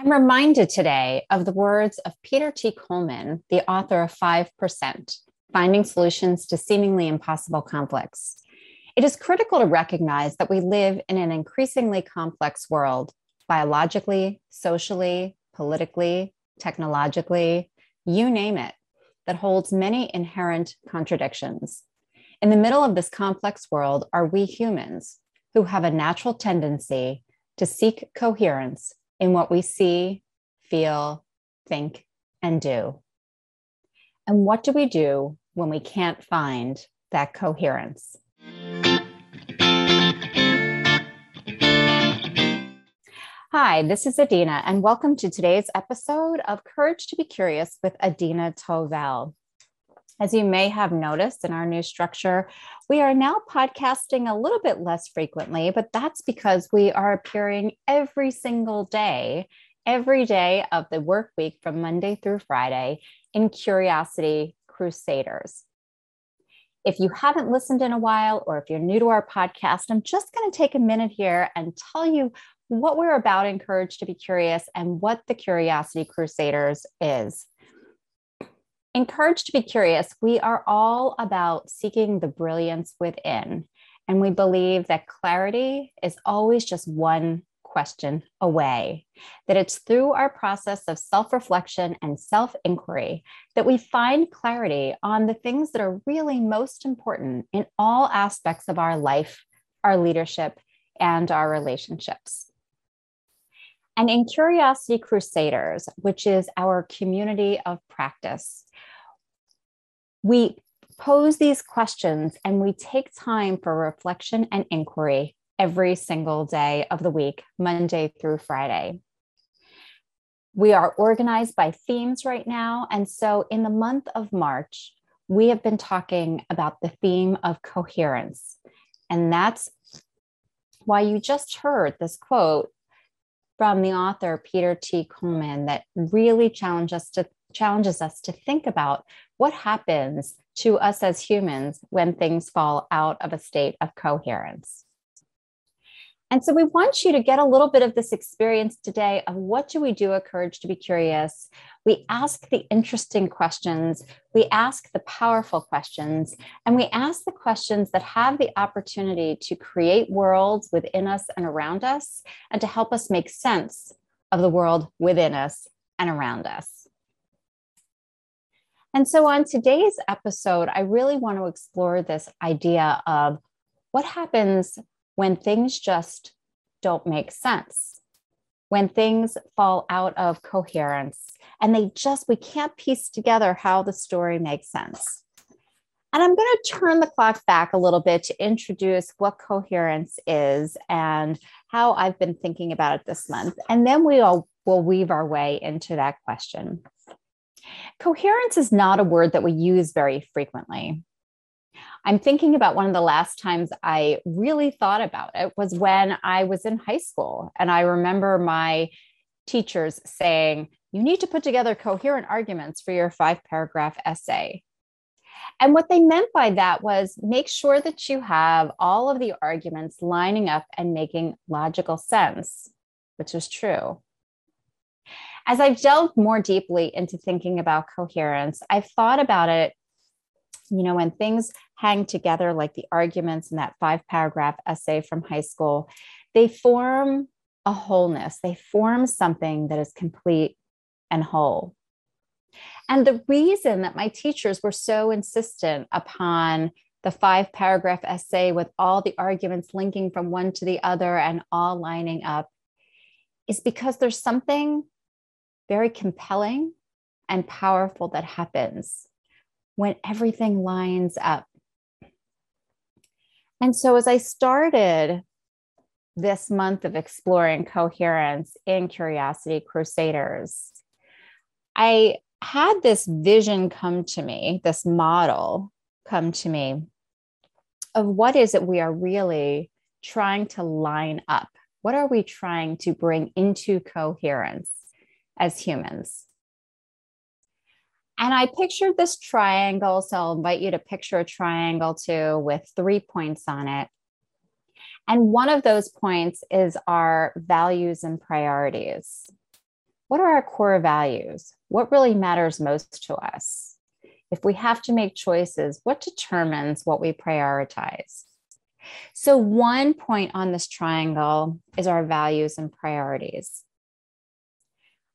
I'm reminded today of the words of Peter T. Coleman, the author of 5%, Finding Solutions to Seemingly Impossible Conflicts. It is critical to recognize that we live in an increasingly complex world, biologically, socially, politically, technologically, you name it, that holds many inherent contradictions. In the middle of this complex world are we humans who have a natural tendency to seek coherence in what we see, feel, think, and do. And what do we do when we can't find that coherence? Hi, this is Adina, and welcome to today's episode of Courage to be Curious with Adina Tovy. As you may have noticed in our new structure, we are now podcasting a little bit less frequently, but that's because we are appearing every single day, every day of the work week from Monday through Friday in Curiosity Crusaders. If you haven't listened in a while, or if you're new to our podcast, I'm just going to take a minute here and tell you what we're about in Courage to be Curious and what the Curiosity Crusaders is. Encouraged to be curious, we are all about seeking the brilliance within. And we believe that clarity is always just one question away. That it's through our process of self reflection and self inquiry that we find clarity on the things that are really most important in all aspects of our life, our leadership, and our relationships. And in Curiosity Crusaders, which is our community of practice, we pose these questions and we take time for reflection and inquiry every single day of the week, Monday through Friday. We are organized by themes right now. And so in the month of March, we have been talking about the theme of coherence. And that's why you just heard this quote from the author Peter T. Coleman that really challenged us to challenges us to think about what happens to us as humans when things fall out of a state of coherence. And so we want you to get a little bit of this experience today of what do we do at Courage to be Curious? We ask the interesting questions, we ask the powerful questions, and we ask the questions that have the opportunity to create worlds within us and around us, and to help us make sense of the world within us and around us. And so, on today's episode, I really want to explore this idea of what happens when things just don't make sense, when things fall out of coherence, and they just, we can't piece together how the story makes sense. And I'm going to turn the clock back a little bit to introduce what coherence is and how I've been thinking about it this month. And then we all will weave our way into that question. Coherence is not a word that we use very frequently. I'm thinking about one of the last times I really thought about it was when I was in high school. And I remember my teachers saying, You need to put together coherent arguments for your five paragraph essay. And what they meant by that was make sure that you have all of the arguments lining up and making logical sense, which was true. As I've delved more deeply into thinking about coherence, I've thought about it, you know, when things hang together, like the arguments in that five paragraph essay from high school, they form a wholeness, they form something that is complete and whole. And the reason that my teachers were so insistent upon the five paragraph essay with all the arguments linking from one to the other and all lining up is because there's something very compelling and powerful that happens when everything lines up. And so, as I started this month of exploring coherence in Curiosity Crusaders, I had this vision come to me, this model come to me of what is it we are really trying to line up? What are we trying to bring into coherence? As humans. And I pictured this triangle. So I'll invite you to picture a triangle too with three points on it. And one of those points is our values and priorities. What are our core values? What really matters most to us? If we have to make choices, what determines what we prioritize? So, one point on this triangle is our values and priorities.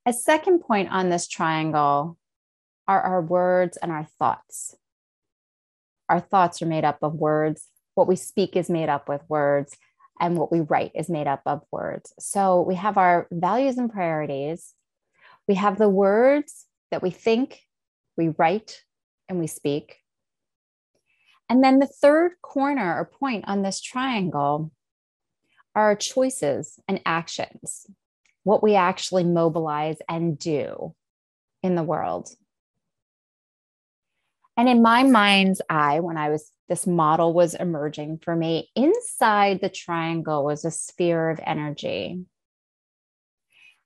A second point on this triangle are our words and our thoughts. Our thoughts are made up of words. What we speak is made up with words, and what we write is made up of words. So we have our values and priorities. We have the words that we think, we write, and we speak. And then the third corner or point on this triangle are choices and actions, what we actually mobilize and do in the world. And in my mind's eye, when I was, this model was emerging for me, inside the triangle was a sphere of energy.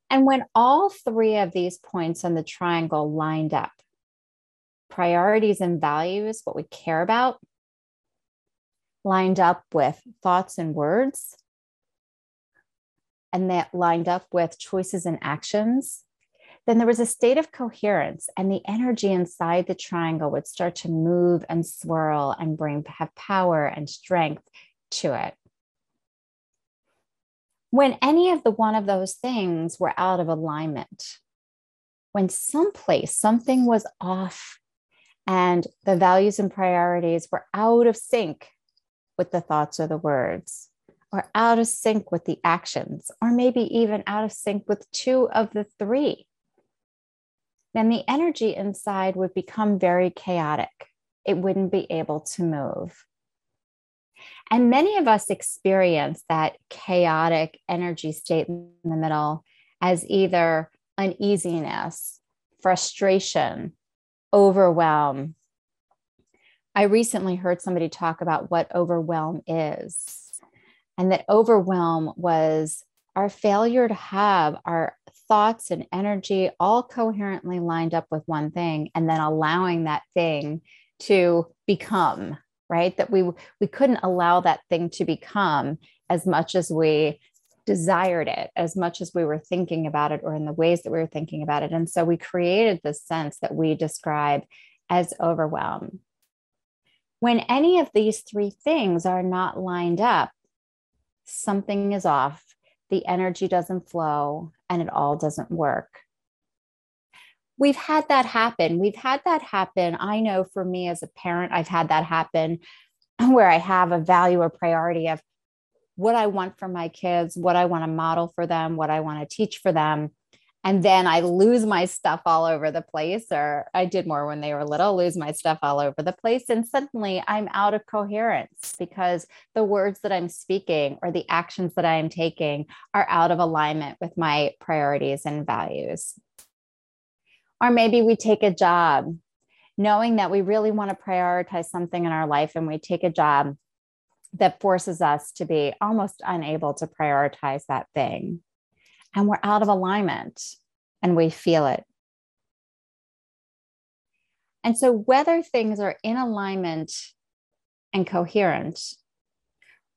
And when all three of these points on the triangle lined up, priorities and values, what we care about, lined up with thoughts and words, and that lined up with choices and actions, then there was a state of coherence, and the energy inside the triangle would start to move and swirl and bring have power and strength to it. When any of the one of those things were out of alignment, when someplace something was off and the values and priorities were out of sync with the thoughts or the words, or out of sync with the actions, or maybe even out of sync with two of the three, then the energy inside would become very chaotic. It wouldn't be able to move. And many of us experience that chaotic energy state in the middle as either uneasiness, frustration, overwhelm. I recently heard somebody talk about what overwhelm is, and that overwhelm was our failure to have our thoughts and energy all coherently lined up with one thing, and then allowing that thing to become right that we we couldn't allow that thing to become as much as we desired it as much as we were thinking about it or in the ways that we were thinking about it. And so we created this sense that we describe as overwhelm. When any of these three things are not lined up, something is off, the energy doesn't flow, and it all doesn't work. We've had that happen. We've had that happen. I know for me as a parent, I've had that happen where I have a value or priority of what I want for my kids, what I want to model for them, what I want to teach for them. And then I lose my stuff all over the place, or I did more when they were little, lose my stuff all over the place. And suddenly I'm out of coherence because the words that I'm speaking or the actions that I am taking are out of alignment with my priorities and values. Or maybe we take a job knowing that we really want to prioritize something in our life and we take a job that forces us to be almost unable to prioritize that thing. And we're out of alignment and we feel it. And so, whether things are in alignment and coherent,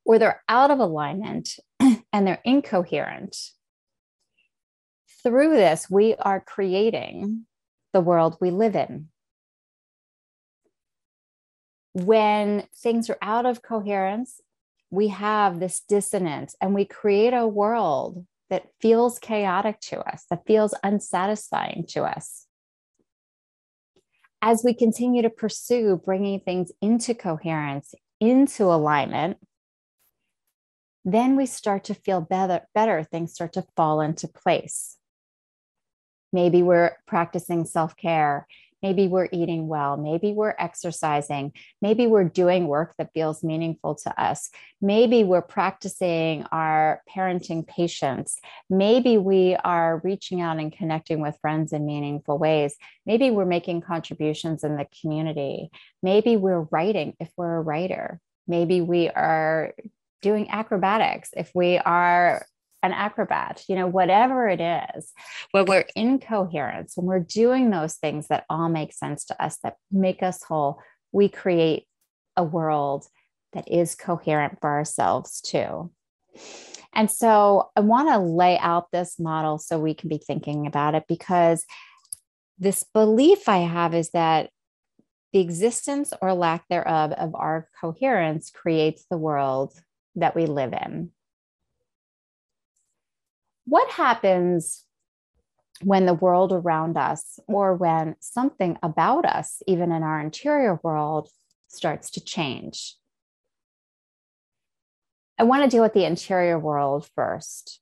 or they're out of alignment and they're incoherent, through this, we are creating the world we live in when things are out of coherence, we have this dissonance and we create a world that feels chaotic to us, that feels unsatisfying to us. As we continue to pursue bringing things into coherence, into alignment, then we start to feel better, better. Things start to fall into place. Maybe we're practicing self care. Maybe we're eating well. Maybe we're exercising. Maybe we're doing work that feels meaningful to us. Maybe we're practicing our parenting patience. Maybe we are reaching out and connecting with friends in meaningful ways. Maybe we're making contributions in the community. Maybe we're writing if we're a writer. Maybe we are doing acrobatics if we are an acrobat, you know, whatever it is, when we're in coherence, when we're doing those things that all make sense to us, that make us whole, we create a world that is coherent for ourselves too. And so I want to lay out this model so we can be thinking about it because this belief I have is that the existence or lack thereof of our coherence creates the world that we live in. What happens when the world around us or when something about us, even in our interior world, starts to change? I want to deal with the interior world first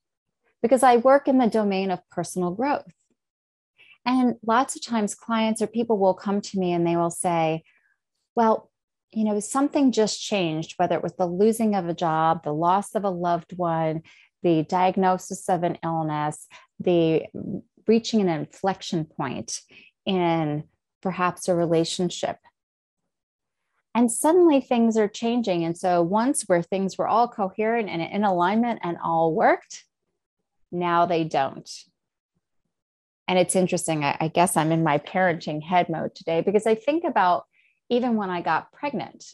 because I work in the domain of personal growth. And lots of times, clients or people will come to me and they will say, Well, you know, something just changed, whether it was the losing of a job, the loss of a loved one, the diagnosis of an illness, the reaching an inflection point in perhaps a relationship. And suddenly things are changing. And so once where things were all coherent and in alignment and all worked, now they don't. And it's interesting. I, I guess I'm in my parenting head mode today because I think about even when I got pregnant.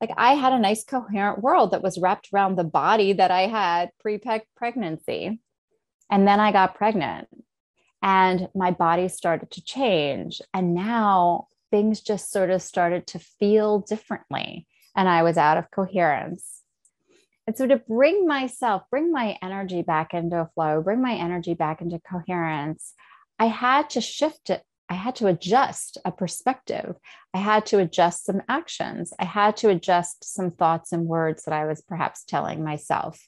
Like I had a nice coherent world that was wrapped around the body that I had pre pregnancy. And then I got pregnant and my body started to change. And now things just sort of started to feel differently. And I was out of coherence. And so to bring myself, bring my energy back into flow, bring my energy back into coherence, I had to shift it. I had to adjust a perspective. I had to adjust some actions. I had to adjust some thoughts and words that I was perhaps telling myself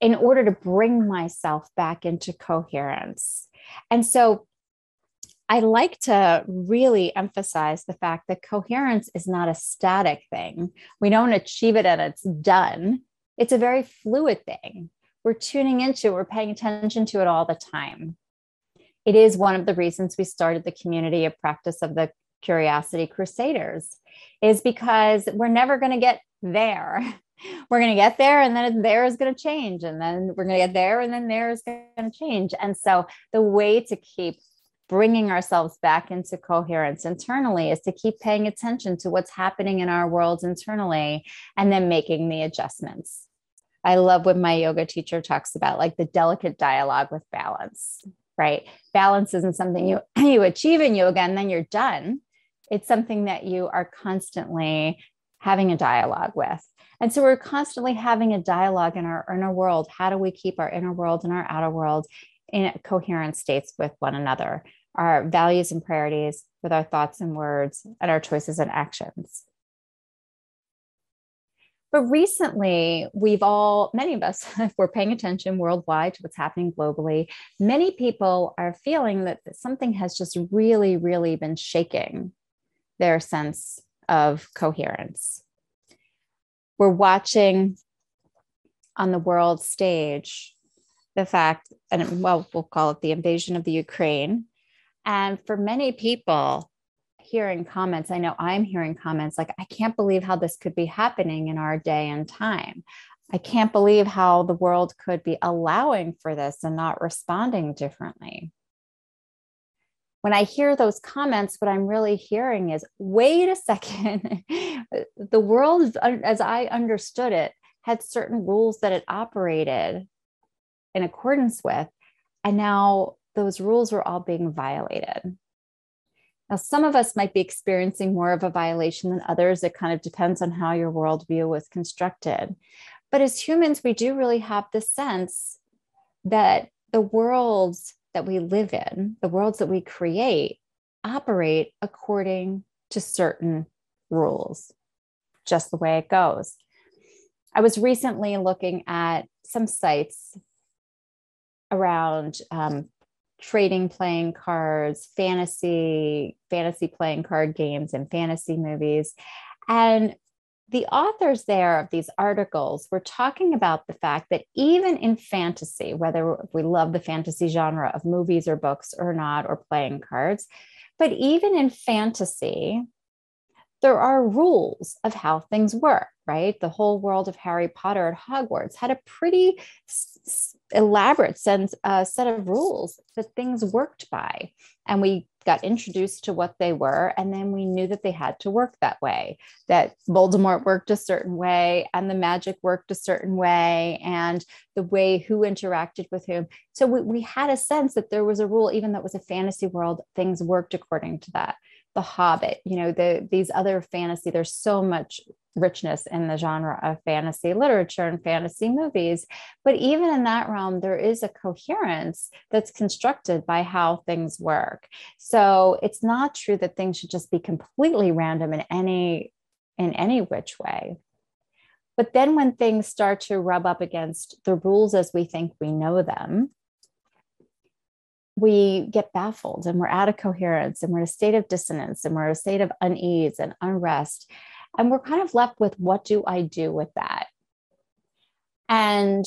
in order to bring myself back into coherence. And so I like to really emphasize the fact that coherence is not a static thing. We don't achieve it and it's done. It's a very fluid thing. We're tuning into, we're paying attention to it all the time. It is one of the reasons we started the community of practice of the Curiosity Crusaders, is because we're never going to get there. We're going to get there, and then there is going to change, and then we're going to get there, and then there is going to change. And so, the way to keep bringing ourselves back into coherence internally is to keep paying attention to what's happening in our worlds internally and then making the adjustments. I love what my yoga teacher talks about, like the delicate dialogue with balance, right? Balance isn't something you, you achieve in yoga and then you're done. It's something that you are constantly having a dialogue with. And so we're constantly having a dialogue in our inner world. How do we keep our inner world and our outer world in coherent states with one another, our values and priorities, with our thoughts and words, and our choices and actions. But recently, we've all, many of us, if we're paying attention worldwide to what's happening globally, many people are feeling that something has just really, really been shaking their sense of coherence. We're watching on the world stage the fact, and well, we'll call it the invasion of the Ukraine. And for many people, hearing comments, I know I'm hearing comments like, I can't believe how this could be happening in our day and time. I can't believe how the world could be allowing for this and not responding differently. When I hear those comments, what I'm really hearing is wait a second. the world, as I understood it, had certain rules that it operated in accordance with. And now those rules were all being violated. Now, some of us might be experiencing more of a violation than others. It kind of depends on how your worldview was constructed. But as humans, we do really have the sense that the worlds that we live in, the worlds that we create, operate according to certain rules, just the way it goes. I was recently looking at some sites around um, trading playing cards, fantasy, fantasy playing card games, and fantasy movies. And the authors there of these articles were talking about the fact that even in fantasy, whether we love the fantasy genre of movies or books or not, or playing cards, but even in fantasy, there are rules of how things work, right? The whole world of Harry Potter at Hogwarts had a pretty s- elaborate sense, uh, set of rules that things worked by. And we got introduced to what they were, and then we knew that they had to work that way, that Voldemort worked a certain way, and the magic worked a certain way, and the way who interacted with whom. So we, we had a sense that there was a rule, even though it was a fantasy world, things worked according to that. The Hobbit, you know, the these other fantasy, there's so much richness in the genre of fantasy literature and fantasy movies. But even in that realm, there is a coherence that's constructed by how things work. So it's not true that things should just be completely random in any in any which way. But then when things start to rub up against the rules as we think we know them, we get baffled and we're out of coherence and we're in a state of dissonance and we're in a state of unease and unrest. And we're kind of left with what do I do with that? And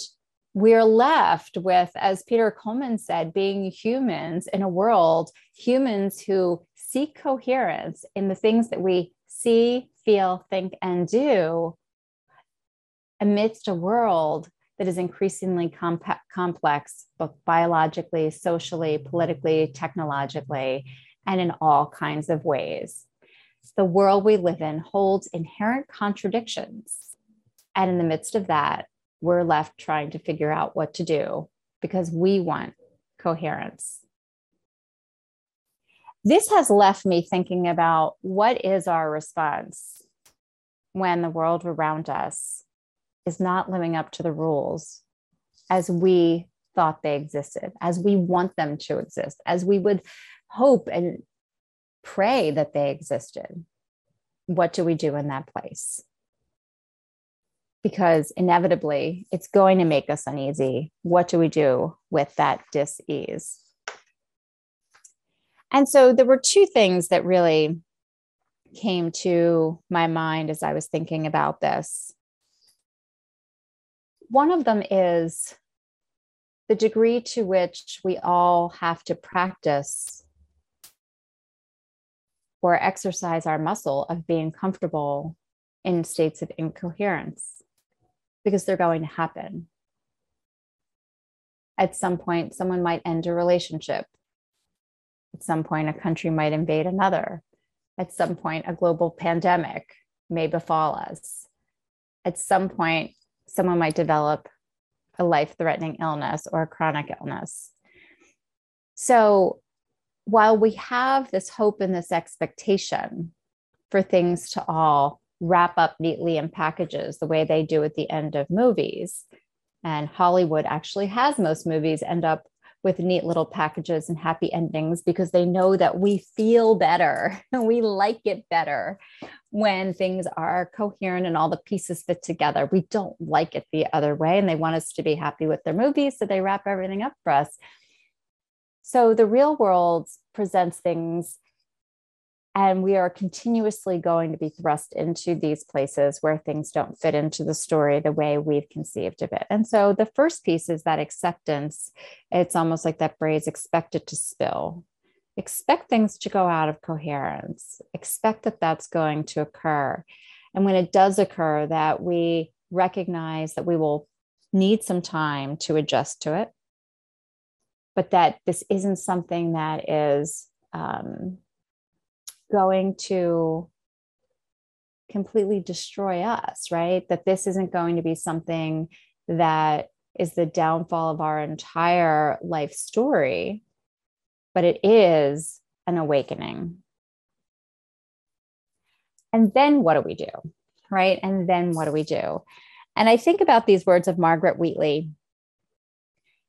we're left with, as Peter Coleman said, being humans in a world, humans who seek coherence in the things that we see, feel, think, and do amidst a world that is increasingly comp- complex, both biologically, socially, politically, technologically, and in all kinds of ways the world we live in holds inherent contradictions. And in the midst of that, we're left trying to figure out what to do because we want coherence. This has left me thinking about what is our response when the world around us is not living up to the rules as we thought they existed, as we want them to exist, as we would hope and pray that they existed, what do we do in that place? Because inevitably it's going to make us uneasy. What do we do with that dis ease? And so there were two things that really came to my mind as I was thinking about this. One of them is the degree to which we all have to practice or exercise our muscle of being comfortable in states of incoherence because they're going to happen. At some point, someone might end a relationship. At some point, a country might invade another. At some point, a global pandemic may befall us. At some point, someone might develop a life threatening illness or a chronic illness. So, while we have this hope and this expectation for things to all wrap up neatly in packages the way they do at the end of movies, and Hollywood actually has most movies end up with neat little packages and happy endings because they know that we feel better and we like it better when things are coherent and all the pieces fit together. We don't like it the other way, and they want us to be happy with their movies, so they wrap everything up for us. So the real world presents things, and we are continuously going to be thrust into these places where things don't fit into the story the way we've conceived of it. And so the first piece is that acceptance. It's almost like that phrase expect it to spill. Expect things to go out of coherence. Expect that that's going to occur. And when it does occur, that we recognize that we will need some time to adjust to it but that this isn't something that is um, going to completely destroy us, right? That this isn't going to be something that is the downfall of our entire life story, but it is an awakening. And then what do we do? Right. And then what do we do? And I think about these words of Margaret Wheatley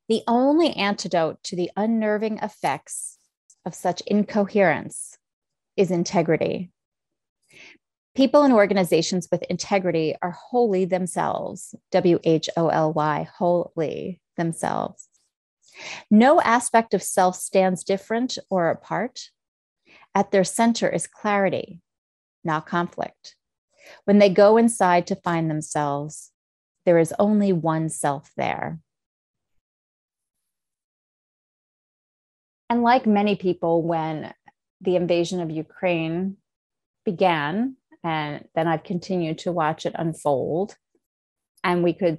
the only antidote to the unnerving effects of such incoherence is integrity. People and organizations with integrity are wholly themselves, W H O L Y, wholly themselves. No aspect of self stands different or apart. At their center is clarity, not conflict. When they go inside to find themselves, there is only one self there. And like many people, when the invasion of Ukraine began, and then I've continued to watch it unfold, and we could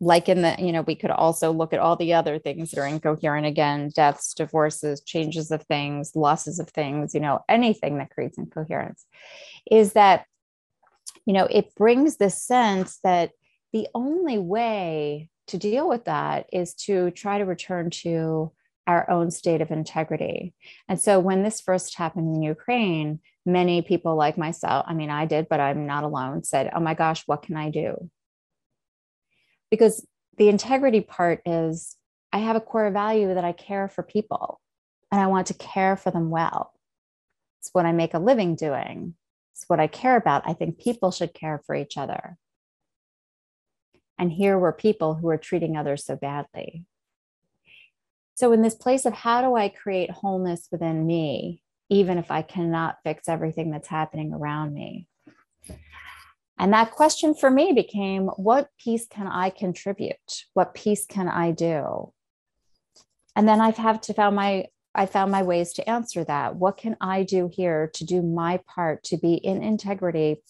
like in the, you know, we could also look at all the other things that are incoherent again deaths, divorces, changes of things, losses of things, you know, anything that creates incoherence is that, you know, it brings this sense that the only way to deal with that is to try to return to our own state of integrity. And so when this first happened in Ukraine, many people like myself, I mean, I did, but I'm not alone, said, Oh my gosh, what can I do? Because the integrity part is I have a core value that I care for people and I want to care for them well. It's what I make a living doing. It's what I care about. I think people should care for each other. And here were people who were treating others so badly. So, in this place of how do I create wholeness within me, even if I cannot fix everything that's happening around me? And that question for me became what piece can I contribute? What piece can I do? And then I've have to found my I found my ways to answer that. What can I do here to do my part to be in integrity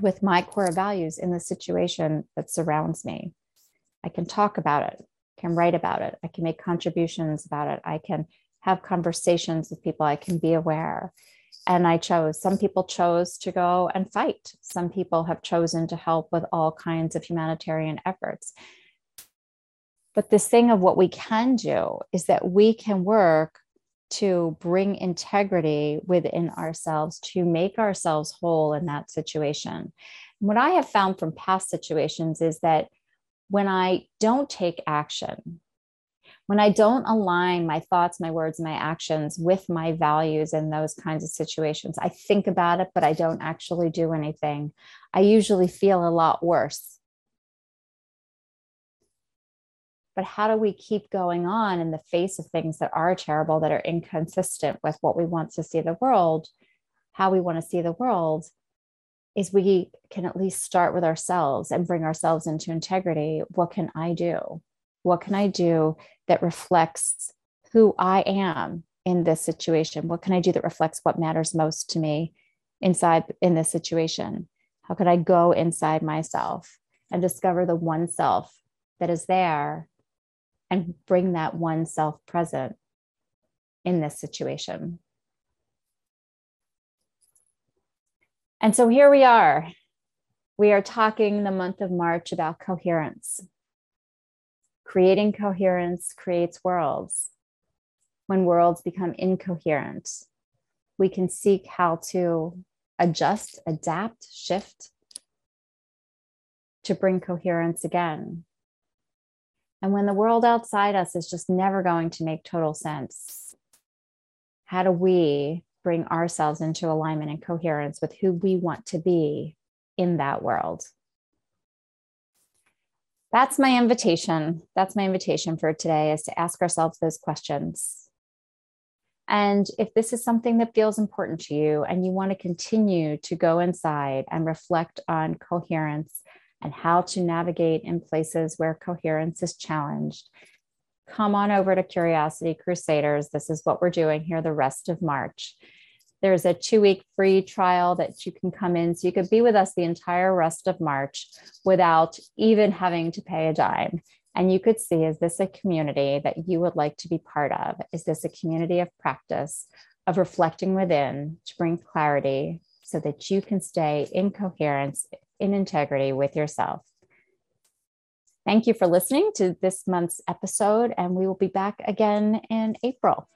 with my core values in the situation that surrounds me. I can talk about it, can write about it, I can make contributions about it, I can have conversations with people, I can be aware. And I chose, some people chose to go and fight. Some people have chosen to help with all kinds of humanitarian efforts. But this thing of what we can do is that we can work to bring integrity within ourselves, to make ourselves whole in that situation. what I have found from past situations is that when I don't take action, when I don't align my thoughts, my words, my actions with my values in those kinds of situations, I think about it, but I don't actually do anything. I usually feel a lot worse but how do we keep going on in the face of things that are terrible that are inconsistent with what we want to see the world how we want to see the world is we can at least start with ourselves and bring ourselves into integrity. What can i do? What can i do that reflects who i am in this situation? What can i do that reflects what matters most to me inside in this situation? How could i go inside myself and discover the one self that is there and bring that one self present in this situation. And so here we are. We are talking the month of March about coherence. Creating coherence creates worlds. When worlds become incoherent, we can seek how to adjust, adapt, shift to bring coherence again. And when the world outside us is just never going to make total sense, how do we bring ourselves into alignment and coherence with who we want to be in that world? That's my invitation. That's my invitation for today is to ask ourselves those questions. And if this is something that feels important to you and you want to continue to go inside and reflect on coherence and how to navigate in places where coherence is challenged, come on over to Curiosity Crusaders. This is what we're doing here the rest of March. There's a two week free trial that you can come in. So you could be with us the entire rest of March without even having to pay a dime. And you could see is this a community that you would like to be part of? Is this a community of practice, of reflecting within to bring clarity so that you can stay in coherence in integrity with yourself. Thank you for listening to this month's episode, and we will be back again in April.